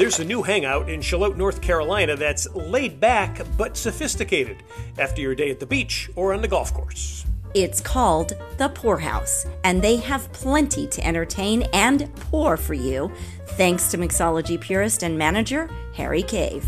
There's a new hangout in Charlotte, North Carolina that's laid back but sophisticated after your day at the beach or on the golf course. It's called The Pour House, and they have plenty to entertain and pour for you, thanks to mixology purist and manager Harry Cave.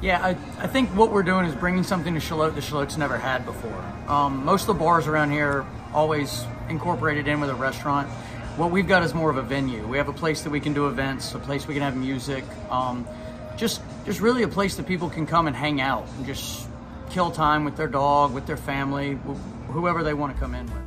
Yeah, I, I think what we're doing is bringing something to Charlotte that Charlotte's never had before. Um, most of the bars around here always incorporated in with a restaurant. What we've got is more of a venue. We have a place that we can do events, a place we can have music, um, just just really a place that people can come and hang out and just kill time with their dog, with their family, wh- whoever they want to come in with.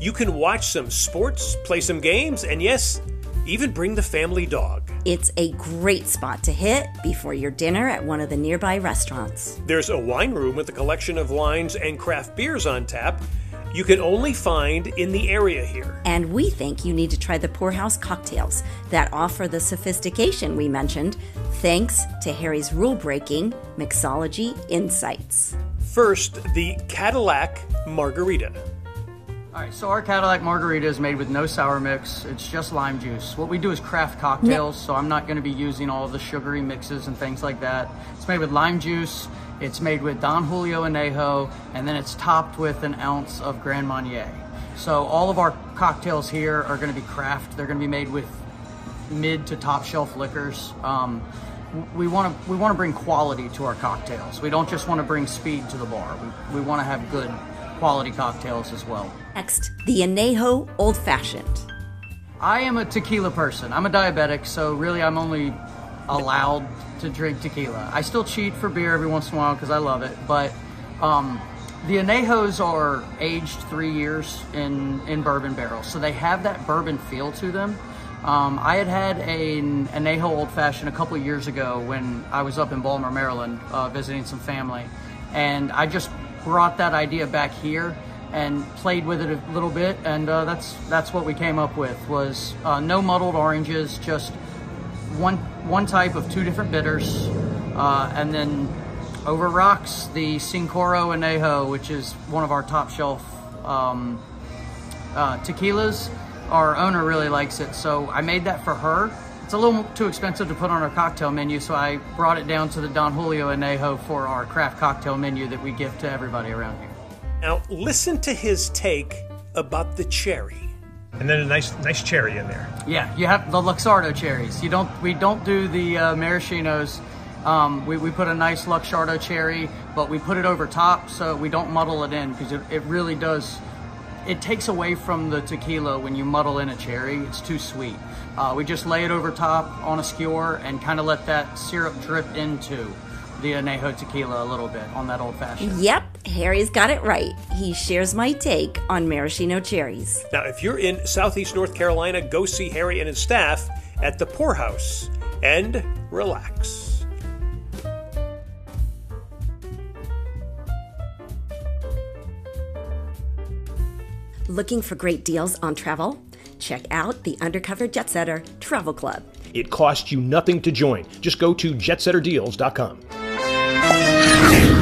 You can watch some sports, play some games, and yes, even bring the family dog. It's a great spot to hit before your dinner at one of the nearby restaurants. There's a wine room with a collection of wines and craft beers on tap you can only find in the area here. And we think you need to try the Pour House cocktails that offer the sophistication we mentioned, thanks to Harry's rule breaking mixology insights. First, the Cadillac Margarita. All right, so our Cadillac Margarita is made with no sour mix. It's just lime juice. What we do is craft cocktails, so I'm not going to be using all the sugary mixes and things like that. It's made with lime juice, it's made with Don Julio Anejo, and then it's topped with an ounce of Grand Marnier. So all of our cocktails here are going to be craft. They're going to be made with mid to top shelf liquors. Um, we want to we want to bring quality to our cocktails. We don't just want to bring speed to the bar. We, we want to have good quality cocktails as well. Next, the Anejo Old Fashioned. I am a tequila person. I'm a diabetic, so really I'm only allowed to drink tequila. I still cheat for beer every once in a while because I love it, but um, the anejos are aged three years in, in bourbon barrels, so they have that bourbon feel to them. Um, I had had an anejo old fashioned a couple years ago when I was up in Baltimore, Maryland, uh, visiting some family, and I just brought that idea back here and played with it a little bit, and uh, that's that's what we came up with was uh, no muddled oranges, just one one type of two different bitters, uh, and then over rocks the Cincoro Anejo, which is one of our top shelf um, uh, tequilas. Our owner really likes it, so I made that for her. It's a little too expensive to put on our cocktail menu, so I brought it down to the Don Julio Anejo for our craft cocktail menu that we give to everybody around here. Now, listen to his take about the cherry and then a nice nice cherry in there. Yeah, you have the Luxardo cherries. You don't we don't do the uh, maraschinos. Um, we, we put a nice Luxardo cherry, but we put it over top so we don't muddle it in because it, it really does. It takes away from the tequila when you muddle in a cherry. It's too sweet. Uh, we just lay it over top on a skewer and kind of let that syrup drip into the anejo tequila a little bit on that old fashioned. Yep, Harry's got it right. He shares my take on maraschino cherries. Now, if you're in Southeast North Carolina, go see Harry and his staff at the Pour House and relax. Looking for great deals on travel? Check out the Undercover Jet Setter Travel Club. It costs you nothing to join. Just go to jetsetterdeals.com. Yeah.